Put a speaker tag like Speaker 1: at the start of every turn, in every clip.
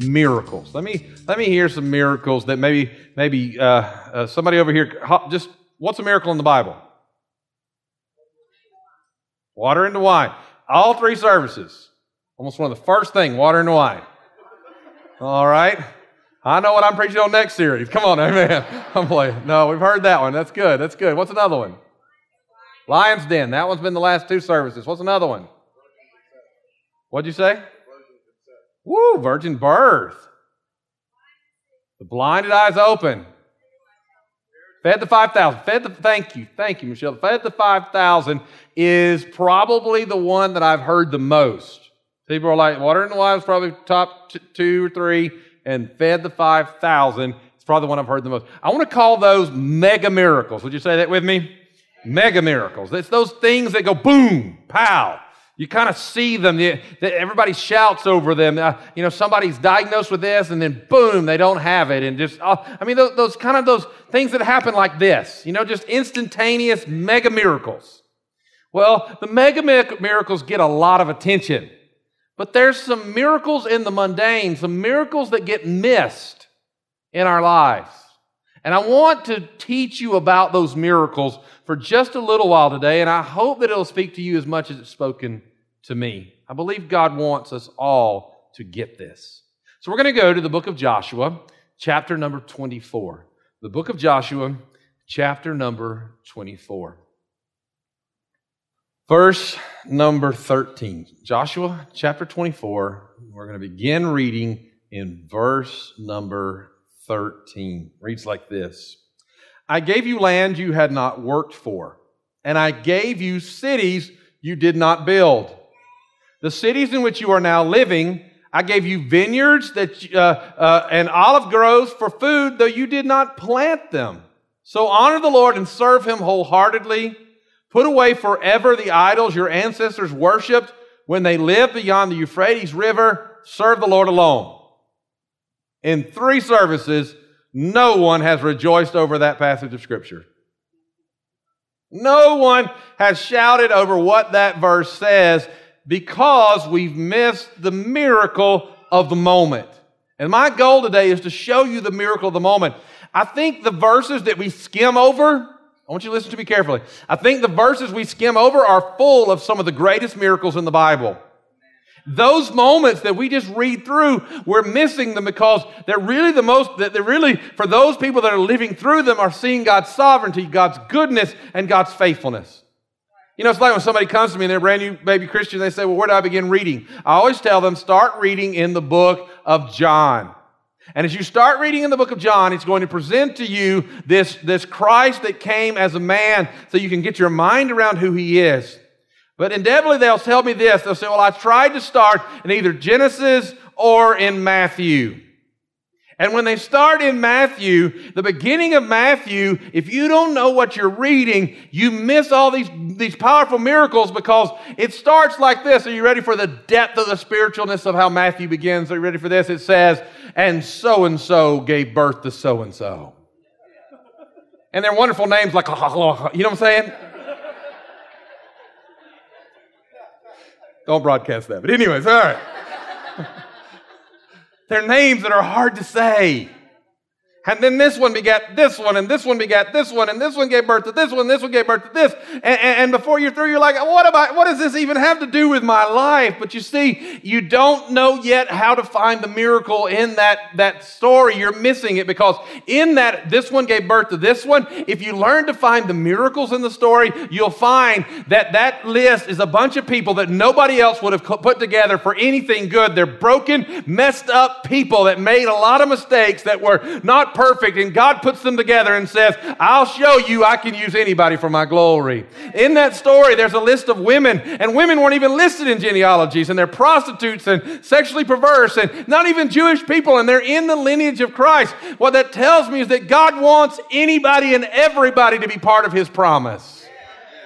Speaker 1: miracles. Let me let me hear some miracles that maybe maybe uh, uh, somebody over here just what's a miracle in the Bible? Water into wine. All three services. Almost one of the first thing, water into wine. All right. I know what I'm preaching on next series. Come on, amen. I'm playing. No, we've heard that one. That's good. That's good. What's another one? Lion's Den. That one's been the last two services. What's another one? What'd you say? Woo, virgin birth. The blinded eyes open. Fed the 5,000. Fed the, thank you, thank you, Michelle. Fed the 5,000 is probably the one that I've heard the most. People are like, water and the wine is probably top t- two or three, and fed the 5,000 is probably the one I've heard the most. I want to call those mega miracles. Would you say that with me? Mega miracles. It's those things that go boom, pow. You kind of see them. Everybody shouts over them. Uh, you know, somebody's diagnosed with this, and then boom, they don't have it. And just, uh, I mean, those, those, kind of those things that happen like this. You know, just instantaneous mega miracles. Well, the mega miracles get a lot of attention, but there's some miracles in the mundane, some miracles that get missed in our lives. And I want to teach you about those miracles for just a little while today, and I hope that it'll speak to you as much as it's spoken to me. I believe God wants us all to get this. So we're going to go to the book of Joshua, chapter number 24. The book of Joshua, chapter number 24. Verse number 13. Joshua chapter 24. We're going to begin reading in verse number 13. Reads like this. I gave you land you had not worked for, and I gave you cities you did not build. The cities in which you are now living, I gave you vineyards that, uh, uh, and olive groves for food, though you did not plant them. So honor the Lord and serve him wholeheartedly. Put away forever the idols your ancestors worshiped when they lived beyond the Euphrates River. Serve the Lord alone. In three services, no one has rejoiced over that passage of Scripture. No one has shouted over what that verse says because we've missed the miracle of the moment. And my goal today is to show you the miracle of the moment. I think the verses that we skim over, I want you to listen to me carefully. I think the verses we skim over are full of some of the greatest miracles in the Bible. Those moments that we just read through, we're missing them because they're really the most, that they're really, for those people that are living through them, are seeing God's sovereignty, God's goodness, and God's faithfulness. You know, it's like when somebody comes to me and they're brand new baby Christian, they say, Well, where do I begin reading? I always tell them, start reading in the book of John. And as you start reading in the book of John, it's going to present to you this, this Christ that came as a man so you can get your mind around who he is. But inevitably, they'll tell me this. They'll say, Well, I tried to start in either Genesis or in Matthew. And when they start in Matthew, the beginning of Matthew, if you don't know what you're reading, you miss all these, these powerful miracles because it starts like this. Are you ready for the depth of the spiritualness of how Matthew begins? Are you ready for this? It says, and so and so gave birth to so and so. And they're wonderful names like, you know what I'm saying? Don't broadcast that. But, anyways, all right. They're names that are hard to say. And then this one begat this one, and this one begat this one, and this one gave birth to this one, this one gave birth to this. And, and, and, before you're through, you're like, what, about, what does this even have to do with my life? But you see, you don't know yet how to find the miracle in that, that story. You're missing it because in that, this one gave birth to this one. If you learn to find the miracles in the story, you'll find that that list is a bunch of people that nobody else would have put together for anything good. They're broken, messed up people that made a lot of mistakes that were not perfect, and God puts them together and says, I'll show you I can use anybody for my glory. In that story, there's a list of women, and women weren't even listed in genealogies, and they're prostitutes and sexually perverse, and not even Jewish people, and they're in the lineage of Christ. What that tells me is that God wants anybody and everybody to be part of His promise.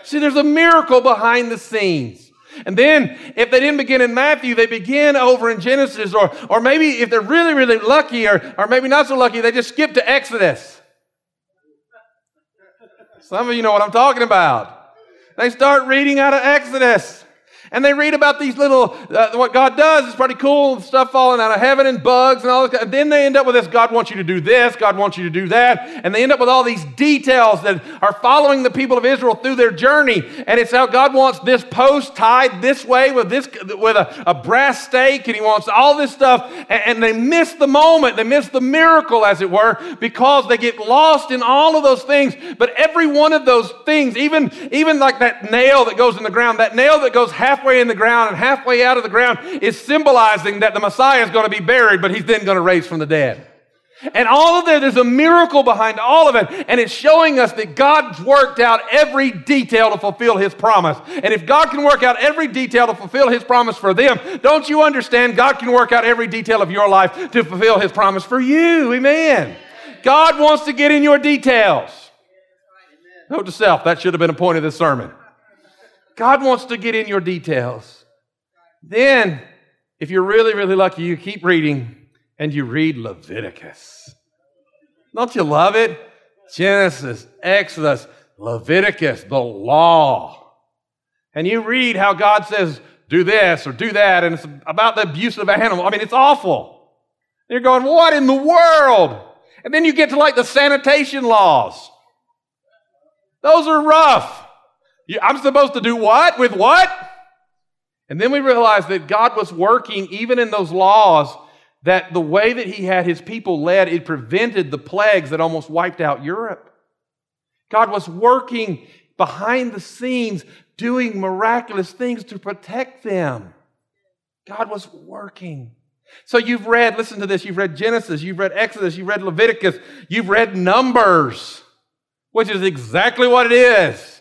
Speaker 1: See, there's a miracle behind the scenes. And then, if they didn't begin in Matthew, they begin over in Genesis, or, or maybe if they're really, really lucky, or, or maybe not so lucky, they just skip to Exodus. Some of you know what I'm talking about. They start reading out of Exodus. And they read about these little, uh, what God does is pretty cool, stuff falling out of heaven and bugs and all this. And then they end up with this God wants you to do this, God wants you to do that. And they end up with all these details that are following the people of Israel through their journey. And it's how God wants this post tied this way with this, with a, a brass stake, and He wants all this stuff. And, and they miss the moment, they miss the miracle, as it were, because they get lost in all of those things. But every one of those things, even, even like that nail that goes in the ground, that nail that goes half halfway in the ground and halfway out of the ground is symbolizing that the Messiah is going to be buried, but he's then going to raise from the dead. And all of that, there's a miracle behind all of it. And it's showing us that God's worked out every detail to fulfill His promise. And if God can work out every detail to fulfill His promise for them, don't you understand? God can work out every detail of your life to fulfill His promise for you. Amen. God wants to get in your details. Note to self, that should have been a point of this sermon. God wants to get in your details. Then, if you're really, really lucky, you keep reading and you read Leviticus. Don't you love it? Genesis, Exodus, Leviticus, the law. And you read how God says, do this or do that, and it's about the abuse of animals. I mean, it's awful. And you're going, what in the world? And then you get to like the sanitation laws. Those are rough. I'm supposed to do what? With what? And then we realized that God was working even in those laws that the way that he had his people led, it prevented the plagues that almost wiped out Europe. God was working behind the scenes, doing miraculous things to protect them. God was working. So you've read, listen to this, you've read Genesis, you've read Exodus, you've read Leviticus, you've read Numbers, which is exactly what it is.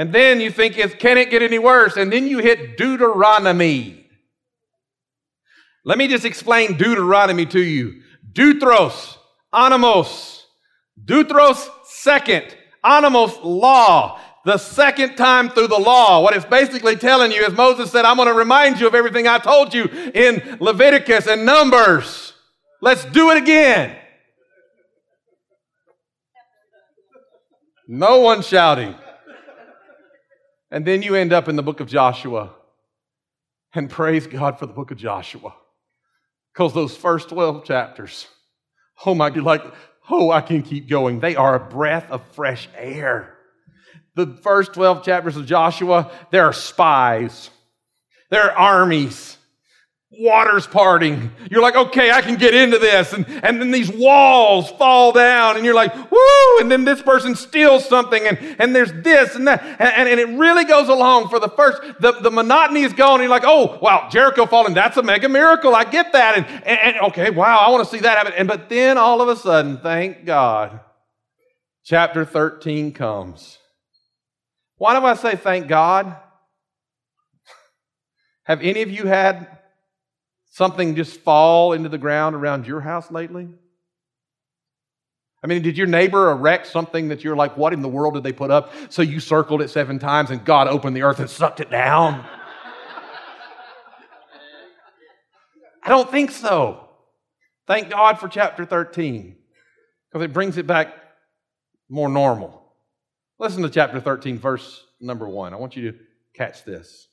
Speaker 1: And then you think, can it get any worse? And then you hit Deuteronomy. Let me just explain Deuteronomy to you. Deutros, animos. Deutros, second. Animos, law. The second time through the law. What it's basically telling you is Moses said, I'm going to remind you of everything I told you in Leviticus and Numbers. Let's do it again. No one shouting. And then you end up in the book of Joshua. And praise God for the book of Joshua. Because those first 12 chapters, oh my, God, like, oh, I can keep going. They are a breath of fresh air. The first 12 chapters of Joshua, there are spies, there are armies, water's parting. You're like, okay, I can get into this. And, and then these walls fall down, and you're like, woo! And then this person steals something, and, and there's this and that. And, and it really goes along for the first, the, the monotony is gone. And you're like, oh, wow, Jericho falling, that's a mega miracle. I get that. And, and, and okay, wow, I want to see that happen. And but then all of a sudden, thank God, chapter 13 comes. Why do I say thank God? Have any of you had something just fall into the ground around your house lately? I mean, did your neighbor erect something that you're like, what in the world did they put up? So you circled it seven times and God opened the earth and sucked it down? I don't think so. Thank God for chapter 13 because it brings it back more normal. Listen to chapter 13, verse number one. I want you to catch this.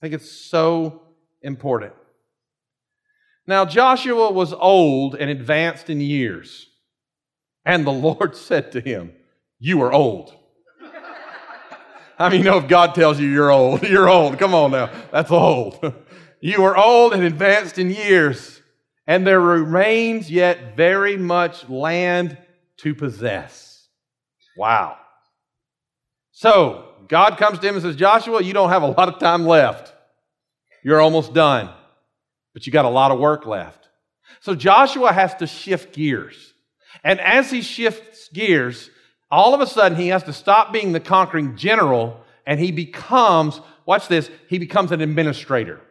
Speaker 1: I think it's so important. Now Joshua was old and advanced in years. And the Lord said to him, You are old. I mean, you know if God tells you you're old? You're old. Come on now. That's old. you are old and advanced in years, and there remains yet very much land to possess. Wow. So, God comes to him and says, Joshua, you don't have a lot of time left. You're almost done but you got a lot of work left. So Joshua has to shift gears. And as he shifts gears, all of a sudden he has to stop being the conquering general and he becomes, watch this, he becomes an administrator.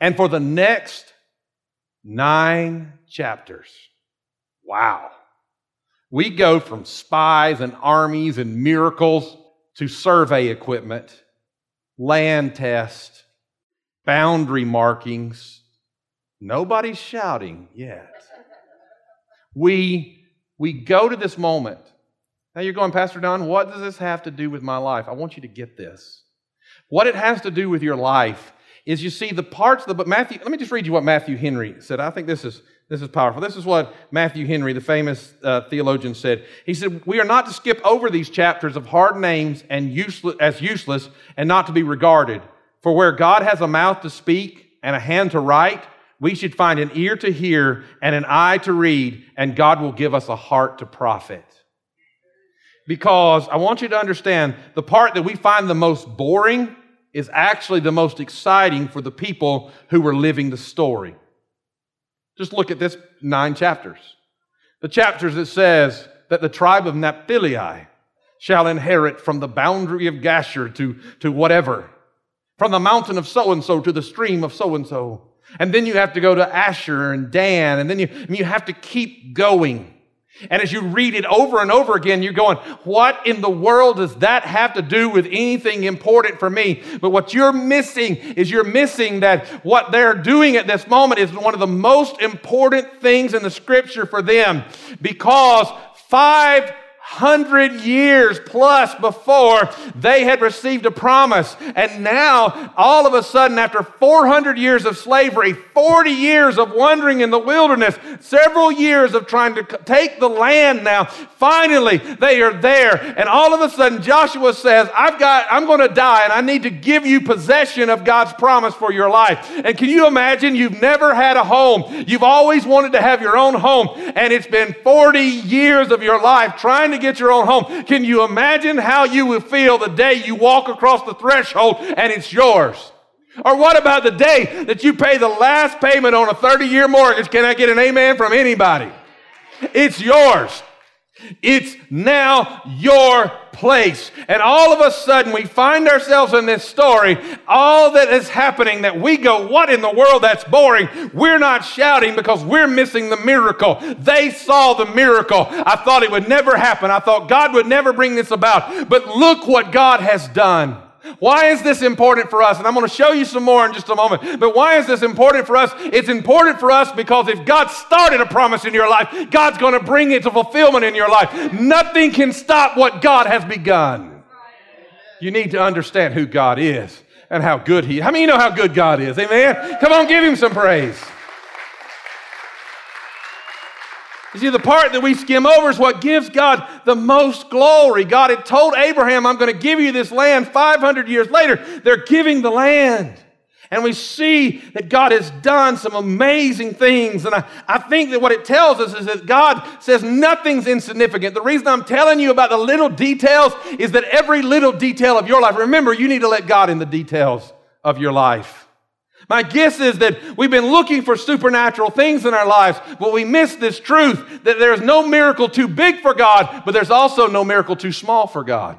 Speaker 1: And for the next nine chapters, wow, we go from spies and armies and miracles to survey equipment, land test, boundary markings. Nobody's shouting yet. We, we go to this moment. Now you're going, Pastor Don, what does this have to do with my life? I want you to get this. What it has to do with your life is you see the parts of the book. Matthew, let me just read you what Matthew Henry said. I think this is, this is powerful. This is what Matthew Henry, the famous uh, theologian, said. He said, We are not to skip over these chapters of hard names and useless, as useless and not to be regarded. For where God has a mouth to speak and a hand to write, we should find an ear to hear and an eye to read, and God will give us a heart to profit. Because I want you to understand the part that we find the most boring is actually the most exciting for the people who were living the story. Just look at this nine chapters. The chapters that says that the tribe of Naphtali shall inherit from the boundary of Gashur to, to whatever, from the mountain of so and so to the stream of so and so. And then you have to go to Asher and Dan, and then you, and you have to keep going. And as you read it over and over again, you're going, what in the world does that have to do with anything important for me? But what you're missing is you're missing that what they're doing at this moment is one of the most important things in the scripture for them because five hundred years plus before they had received a promise. And now, all of a sudden, after 400 years of slavery, 40 years of wandering in the wilderness, several years of trying to take the land now, finally they are there. And all of a sudden, Joshua says, I've got, I'm going to die and I need to give you possession of God's promise for your life. And can you imagine? You've never had a home. You've always wanted to have your own home. And it's been 40 years of your life trying to get your own home. Can you imagine how you will feel the day you walk across the threshold and it's yours? Or what about the day that you pay the last payment on a 30 year mortgage? Can I get an amen from anybody? It's yours. It's now your place. And all of a sudden, we find ourselves in this story, all that is happening that we go, What in the world? That's boring. We're not shouting because we're missing the miracle. They saw the miracle. I thought it would never happen. I thought God would never bring this about. But look what God has done. Why is this important for us? And I'm going to show you some more in just a moment. But why is this important for us? It's important for us because if God started a promise in your life, God's going to bring it to fulfillment in your life. Nothing can stop what God has begun. You need to understand who God is and how good He is. How many of you know how good God is? Amen? Come on, give Him some praise. You see, the part that we skim over is what gives God the most glory. God had told Abraham, I'm going to give you this land 500 years later. They're giving the land. And we see that God has done some amazing things. And I, I think that what it tells us is that God says nothing's insignificant. The reason I'm telling you about the little details is that every little detail of your life, remember, you need to let God in the details of your life. My guess is that we've been looking for supernatural things in our lives, but we miss this truth that there's no miracle too big for God, but there's also no miracle too small for God.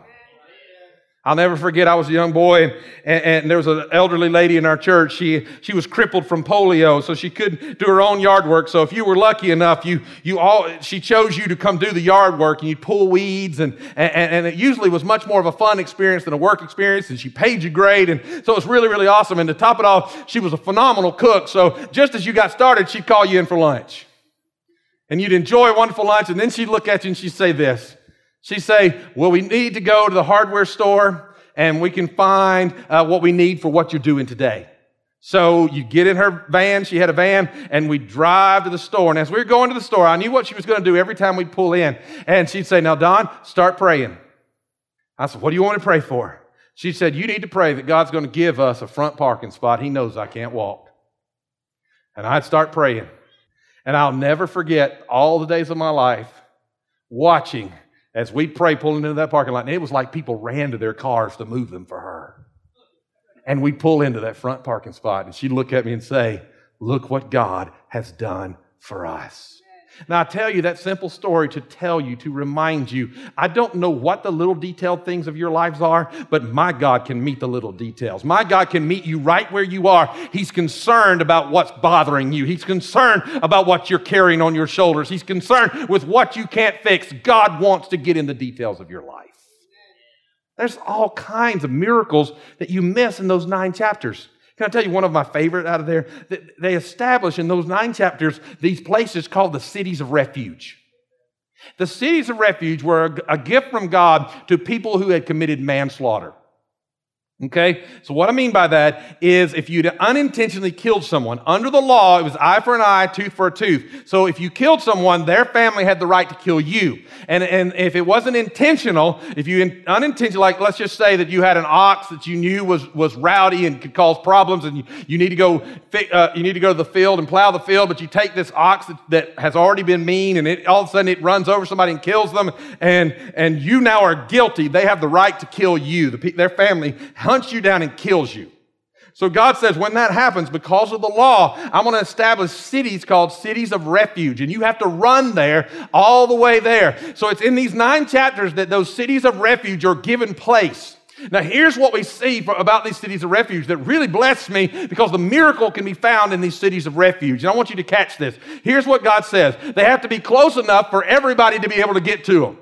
Speaker 1: I'll never forget, I was a young boy, and, and, there was an elderly lady in our church. She, she was crippled from polio, so she couldn't do her own yard work. So if you were lucky enough, you, you all, she chose you to come do the yard work, and you'd pull weeds, and, and, and it usually was much more of a fun experience than a work experience, and she paid you great, and so it was really, really awesome. And to top it off, she was a phenomenal cook, so just as you got started, she'd call you in for lunch. And you'd enjoy a wonderful lunch, and then she'd look at you and she'd say this. She'd say, Well, we need to go to the hardware store and we can find uh, what we need for what you're doing today. So you get in her van, she had a van, and we drive to the store. And as we were going to the store, I knew what she was going to do every time we'd pull in. And she'd say, Now, Don, start praying. I said, What do you want to pray for? She said, You need to pray that God's going to give us a front parking spot. He knows I can't walk. And I'd start praying. And I'll never forget all the days of my life watching as we pray pulling into that parking lot, and it was like people ran to their cars to move them for her. And we pull into that front parking spot, and she'd look at me and say, Look what God has done for us. Now, I tell you that simple story to tell you, to remind you. I don't know what the little detailed things of your lives are, but my God can meet the little details. My God can meet you right where you are. He's concerned about what's bothering you. He's concerned about what you're carrying on your shoulders. He's concerned with what you can't fix. God wants to get in the details of your life. There's all kinds of miracles that you miss in those nine chapters. Can I tell you one of my favorite out of there? They establish in those nine chapters these places called the cities of refuge. The cities of refuge were a gift from God to people who had committed manslaughter. Okay? So what I mean by that is if you'd unintentionally killed someone, under the law, it was eye for an eye, tooth for a tooth. So if you killed someone, their family had the right to kill you. And, and if it wasn't intentional, if you unintentional, like let's just say that you had an ox that you knew was, was rowdy and could cause problems and you, you need to go, uh, you need to go to the field and plow the field, but you take this ox that, that has already been mean and it, all of a sudden it runs over somebody and kills them and, and you now are guilty. They have the right to kill you. The, their family hunts you down and kills you. So God says, when that happens, because of the law, I'm going to establish cities called cities of refuge, and you have to run there all the way there. So it's in these nine chapters that those cities of refuge are given place. Now, here's what we see about these cities of refuge that really blessed me because the miracle can be found in these cities of refuge. And I want you to catch this. Here's what God says they have to be close enough for everybody to be able to get to them.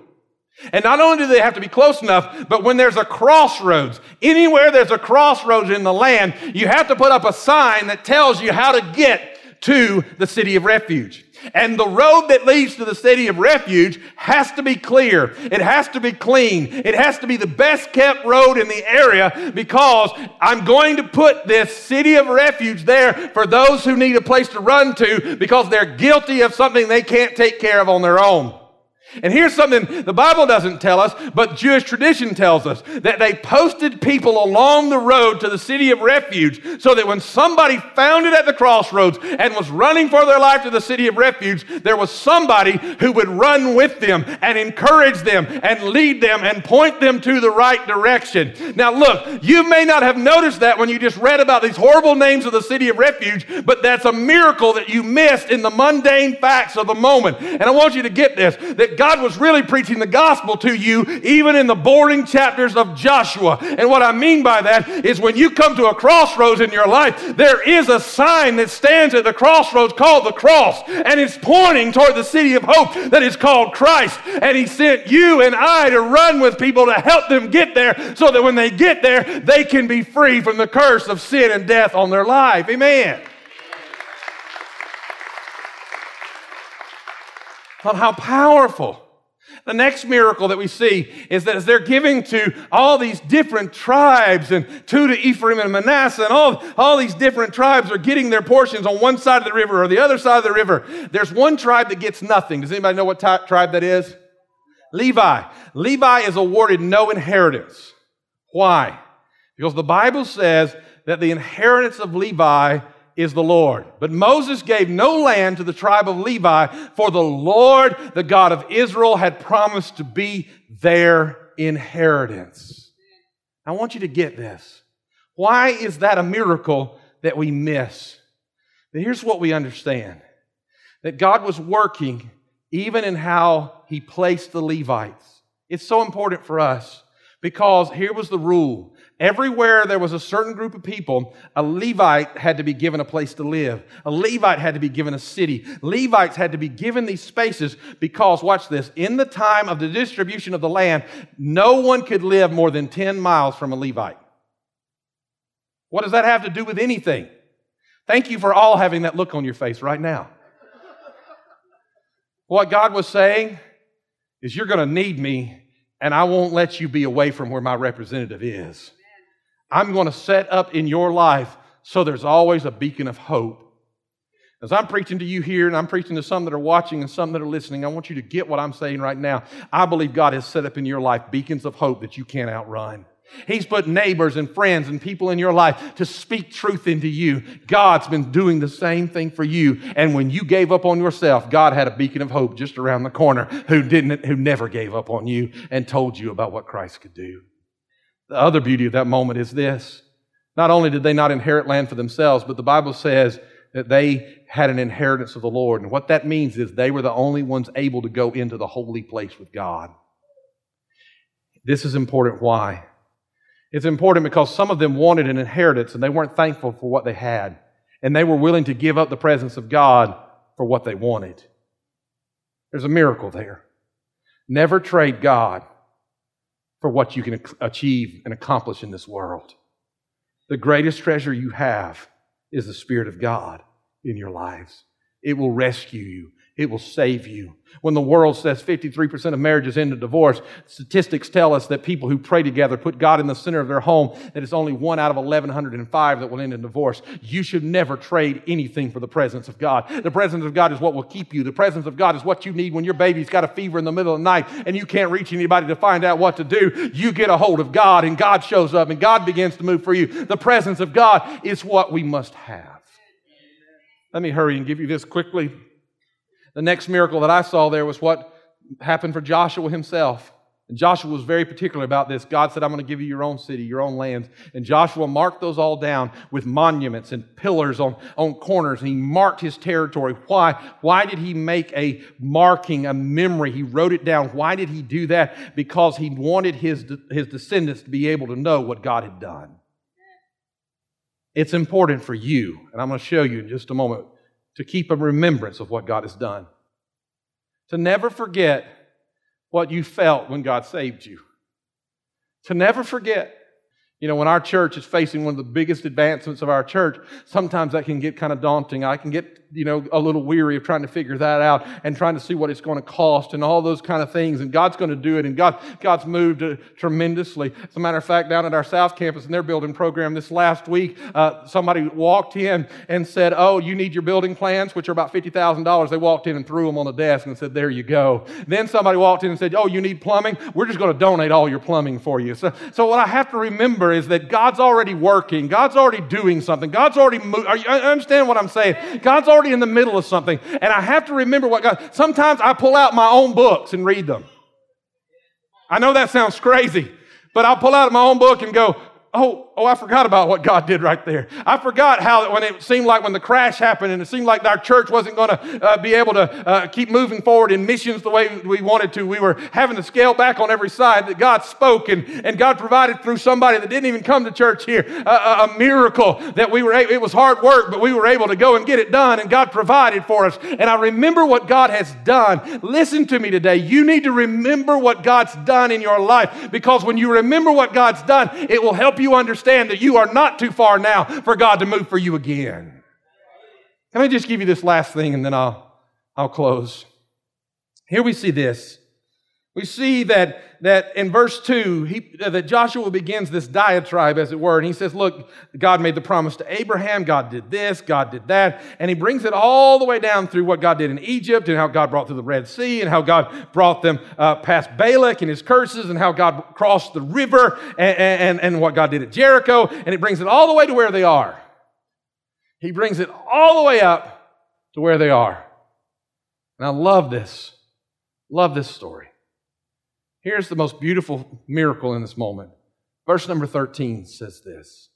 Speaker 1: And not only do they have to be close enough, but when there's a crossroads, anywhere there's a crossroads in the land, you have to put up a sign that tells you how to get to the city of refuge. And the road that leads to the city of refuge has to be clear. It has to be clean. It has to be the best kept road in the area because I'm going to put this city of refuge there for those who need a place to run to because they're guilty of something they can't take care of on their own. And here's something the Bible doesn't tell us, but Jewish tradition tells us that they posted people along the road to the city of refuge so that when somebody found it at the crossroads and was running for their life to the city of refuge, there was somebody who would run with them and encourage them and lead them and point them to the right direction. Now, look, you may not have noticed that when you just read about these horrible names of the city of refuge, but that's a miracle that you missed in the mundane facts of the moment. And I want you to get this that God was really preaching the gospel to you even in the boring chapters of Joshua. And what I mean by that is when you come to a crossroads in your life, there is a sign that stands at the crossroads called the cross, and it's pointing toward the city of hope that is called Christ. And He sent you and I to run with people to help them get there so that when they get there, they can be free from the curse of sin and death on their life. Amen. On how powerful. The next miracle that we see is that as they're giving to all these different tribes and two to Ephraim and Manasseh and all, all these different tribes are getting their portions on one side of the river or the other side of the river. There's one tribe that gets nothing. Does anybody know what t- tribe that is? Levi. Levi is awarded no inheritance. Why? Because the Bible says that the inheritance of Levi is the Lord. But Moses gave no land to the tribe of Levi, for the Lord, the God of Israel, had promised to be their inheritance. I want you to get this. Why is that a miracle that we miss? But here's what we understand that God was working even in how he placed the Levites. It's so important for us because here was the rule Everywhere there was a certain group of people, a Levite had to be given a place to live. A Levite had to be given a city. Levites had to be given these spaces because, watch this, in the time of the distribution of the land, no one could live more than 10 miles from a Levite. What does that have to do with anything? Thank you for all having that look on your face right now. What God was saying is, You're going to need me, and I won't let you be away from where my representative is. I'm going to set up in your life so there's always a beacon of hope. As I'm preaching to you here and I'm preaching to some that are watching and some that are listening, I want you to get what I'm saying right now. I believe God has set up in your life beacons of hope that you can't outrun. He's put neighbors and friends and people in your life to speak truth into you. God's been doing the same thing for you. And when you gave up on yourself, God had a beacon of hope just around the corner who didn't, who never gave up on you and told you about what Christ could do. The other beauty of that moment is this. Not only did they not inherit land for themselves, but the Bible says that they had an inheritance of the Lord. And what that means is they were the only ones able to go into the holy place with God. This is important. Why? It's important because some of them wanted an inheritance and they weren't thankful for what they had. And they were willing to give up the presence of God for what they wanted. There's a miracle there. Never trade God for what you can achieve and accomplish in this world. The greatest treasure you have is the Spirit of God in your lives. It will rescue you. It will save you. When the world says 53% of marriages end in divorce, statistics tell us that people who pray together put God in the center of their home, that it's only one out of 1,105 that will end in divorce. You should never trade anything for the presence of God. The presence of God is what will keep you. The presence of God is what you need when your baby's got a fever in the middle of the night and you can't reach anybody to find out what to do. You get a hold of God and God shows up and God begins to move for you. The presence of God is what we must have. Let me hurry and give you this quickly. The next miracle that I saw there was what happened for Joshua himself. And Joshua was very particular about this. God said, I'm going to give you your own city, your own lands. And Joshua marked those all down with monuments and pillars on, on corners. And he marked his territory. Why? Why did he make a marking, a memory? He wrote it down. Why did he do that? Because he wanted his, his descendants to be able to know what God had done. It's important for you, and I'm going to show you in just a moment to keep a remembrance of what God has done. To never forget what you felt when God saved you. To never forget you know, when our church is facing one of the biggest advancements of our church, sometimes that can get kind of daunting. I can get, you know, a little weary of trying to figure that out and trying to see what it's going to cost and all those kind of things. And God's going to do it. And God, God's moved uh, tremendously. As a matter of fact, down at our South Campus in their building program this last week, uh, somebody walked in and said, Oh, you need your building plans, which are about $50,000. They walked in and threw them on the desk and said, There you go. Then somebody walked in and said, Oh, you need plumbing? We're just going to donate all your plumbing for you. So, so what I have to remember is that God's already working. God's already doing something. God's already moving. I understand what I'm saying? God's already in the middle of something. And I have to remember what God, sometimes I pull out my own books and read them. I know that sounds crazy, but I'll pull out my own book and go, oh, oh, I forgot about what God did right there. I forgot how when it seemed like when the crash happened and it seemed like our church wasn't going to uh, be able to uh, keep moving forward in missions the way we wanted to. We were having to scale back on every side that God spoke and, and God provided through somebody that didn't even come to church here a, a miracle that we were, it was hard work, but we were able to go and get it done and God provided for us. And I remember what God has done. Listen to me today. You need to remember what God's done in your life because when you remember what God's done, it will help you understand that you are not too far now for God to move for you again. Let me just give you this last thing and then I'll, I'll close. Here we see this. We see that, that in verse 2, he, that Joshua begins this diatribe, as it were, and he says, Look, God made the promise to Abraham, God did this, God did that, and he brings it all the way down through what God did in Egypt, and how God brought through the Red Sea, and how God brought them uh, past Balak and his curses, and how God crossed the river, and, and, and what God did at Jericho, and he brings it all the way to where they are. He brings it all the way up to where they are. And I love this. Love this story. Here's the most beautiful miracle in this moment. Verse number 13 says this.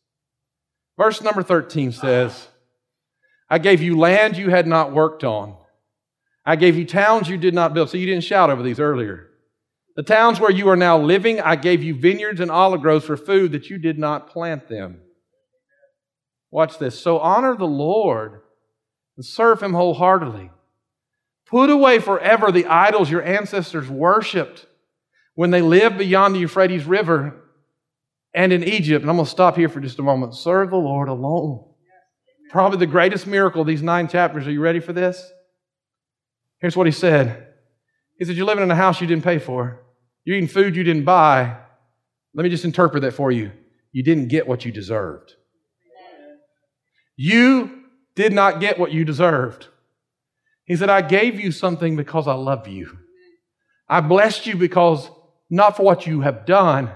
Speaker 1: Verse number 13 says, I gave you land you had not worked on. I gave you towns you did not build. So you didn't shout over these earlier. The towns where you are now living, I gave you vineyards and olive groves for food that you did not plant them. Watch this. So honor the Lord and serve him wholeheartedly. Put away forever the idols your ancestors worshiped when they lived beyond the Euphrates River and in Egypt. And I'm going to stop here for just a moment. Serve the Lord alone. Probably the greatest miracle of these nine chapters. Are you ready for this? Here's what he said. He said, You're living in a house you didn't pay for. You're eating food you didn't buy. Let me just interpret that for you. You didn't get what you deserved. You did not get what you deserved. He said, I gave you something because I love you. I blessed you because not for what you have done,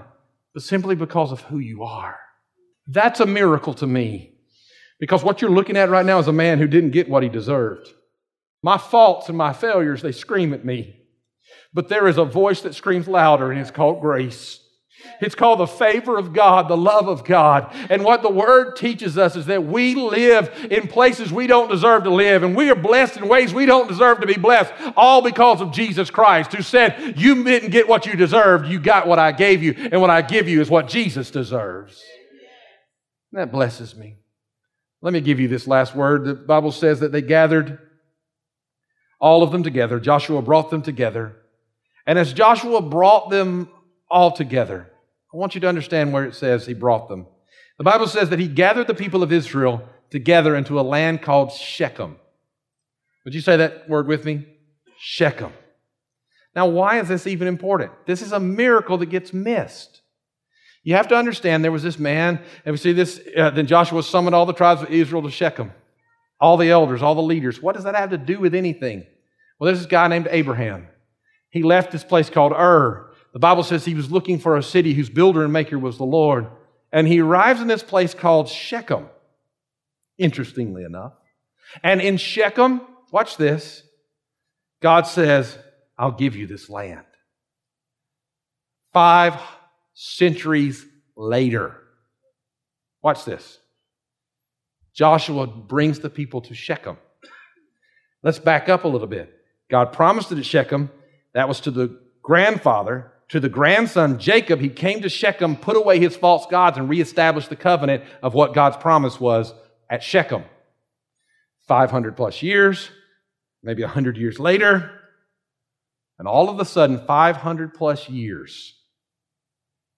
Speaker 1: but simply because of who you are. That's a miracle to me. Because what you're looking at right now is a man who didn't get what he deserved. My faults and my failures, they scream at me. But there is a voice that screams louder, and it's called grace. It's called the favor of God, the love of God. And what the Word teaches us is that we live in places we don't deserve to live, and we are blessed in ways we don't deserve to be blessed, all because of Jesus Christ, who said, You didn't get what you deserved, you got what I gave you, and what I give you is what Jesus deserves. That blesses me. Let me give you this last word. The Bible says that they gathered all of them together. Joshua brought them together. And as Joshua brought them all together, I want you to understand where it says he brought them. The Bible says that he gathered the people of Israel together into a land called Shechem. Would you say that word with me? Shechem. Now, why is this even important? This is a miracle that gets missed. You have to understand there was this man, and we see this, uh, then Joshua summoned all the tribes of Israel to Shechem, all the elders, all the leaders. What does that have to do with anything? Well, there's this guy named Abraham. He left this place called Ur. The Bible says he was looking for a city whose builder and maker was the Lord. And he arrives in this place called Shechem, interestingly enough. And in Shechem, watch this, God says, I'll give you this land. Five centuries later. Watch this. Joshua brings the people to Shechem. Let's back up a little bit. God promised it at Shechem. That was to the grandfather. To the grandson, Jacob, he came to Shechem, put away his false gods, and reestablished the covenant of what God's promise was at Shechem. 500 plus years, maybe 100 years later, and all of a sudden, 500 plus years,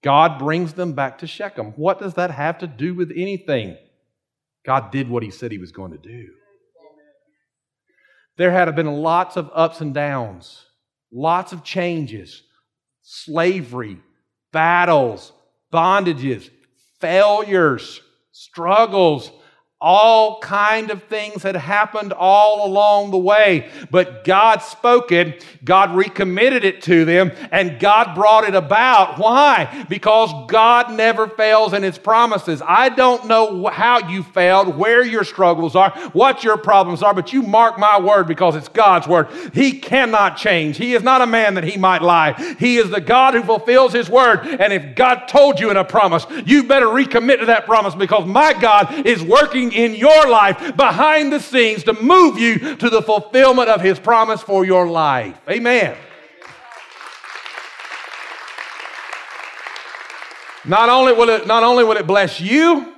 Speaker 1: God brings them back to Shechem. What does that have to do with anything? God did what he said he was going to do. There had been lots of ups and downs, lots of changes, slavery, battles, bondages, failures, struggles, all kind of things had happened all along the way but god spoke it god recommitted it to them and god brought it about. Why? Because god never fails in his promises. I don't know how you failed where your struggles are what your problems are but you mark my word because it's god's word. He cannot change. He is not a man that he might lie. He is the god who fulfills his word and if god told you in a promise you better recommit to that promise because my god is working in your life behind the scenes to move you to the fulfillment of His promise for your life. Amen. Not only will it, not only will it bless you,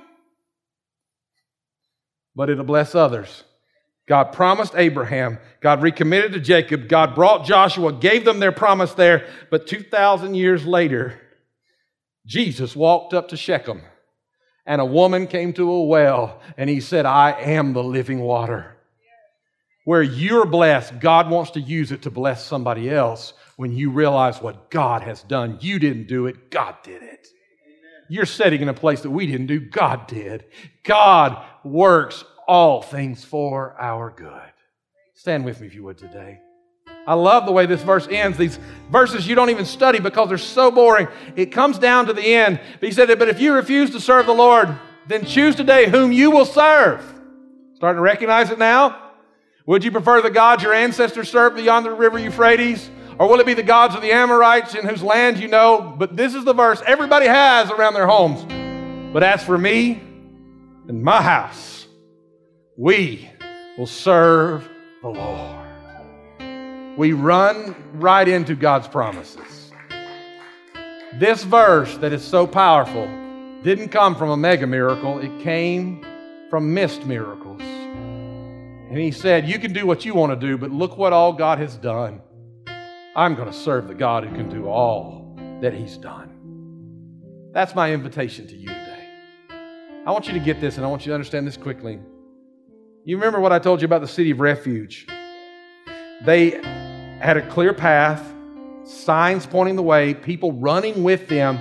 Speaker 1: but it'll bless others. God promised Abraham. God recommitted to Jacob. God brought Joshua, gave them their promise there. But 2,000 years later, Jesus walked up to Shechem and a woman came to a well, and he said, I am the living water. Where you're blessed, God wants to use it to bless somebody else when you realize what God has done. You didn't do it, God did it. You're sitting in a place that we didn't do, God did. God works all things for our good. Stand with me if you would today. I love the way this verse ends. These verses you don't even study because they're so boring. It comes down to the end. But he said, But if you refuse to serve the Lord, then choose today whom you will serve. Starting to recognize it now? Would you prefer the gods your ancestors served beyond the river Euphrates? Or will it be the gods of the Amorites in whose land you know? But this is the verse everybody has around their homes. But as for me and my house, we will serve the Lord we run right into God's promises. This verse that is so powerful didn't come from a mega miracle, it came from missed miracles. And he said, You can do what you want to do, but look what all God has done. I'm going to serve the God who can do all that he's done. That's my invitation to you today. I want you to get this and I want you to understand this quickly. You remember what I told you about the city of refuge? They had a clear path, signs pointing the way, people running with them.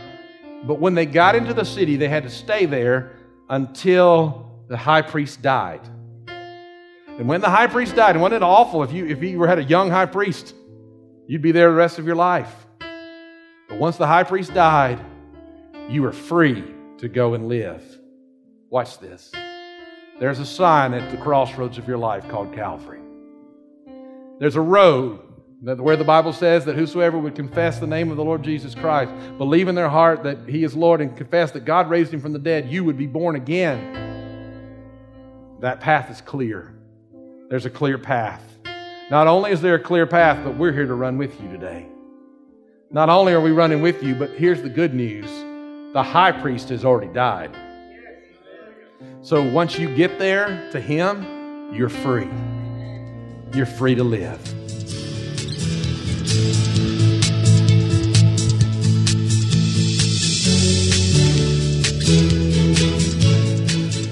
Speaker 1: But when they got into the city, they had to stay there until the high priest died. And when the high priest died, and wasn't it awful if you if you had a young high priest, you'd be there the rest of your life. But once the high priest died, you were free to go and live. Watch this. There's a sign at the crossroads of your life called Calvary. There's a road That where the Bible says that whosoever would confess the name of the Lord Jesus Christ, believe in their heart that He is Lord, and confess that God raised Him from the dead, you would be born again. That path is clear. There's a clear path. Not only is there a clear path, but we're here to run with you today. Not only are we running with you, but here's the good news the high priest has already died. So once you get there to Him, you're free. You're free to live.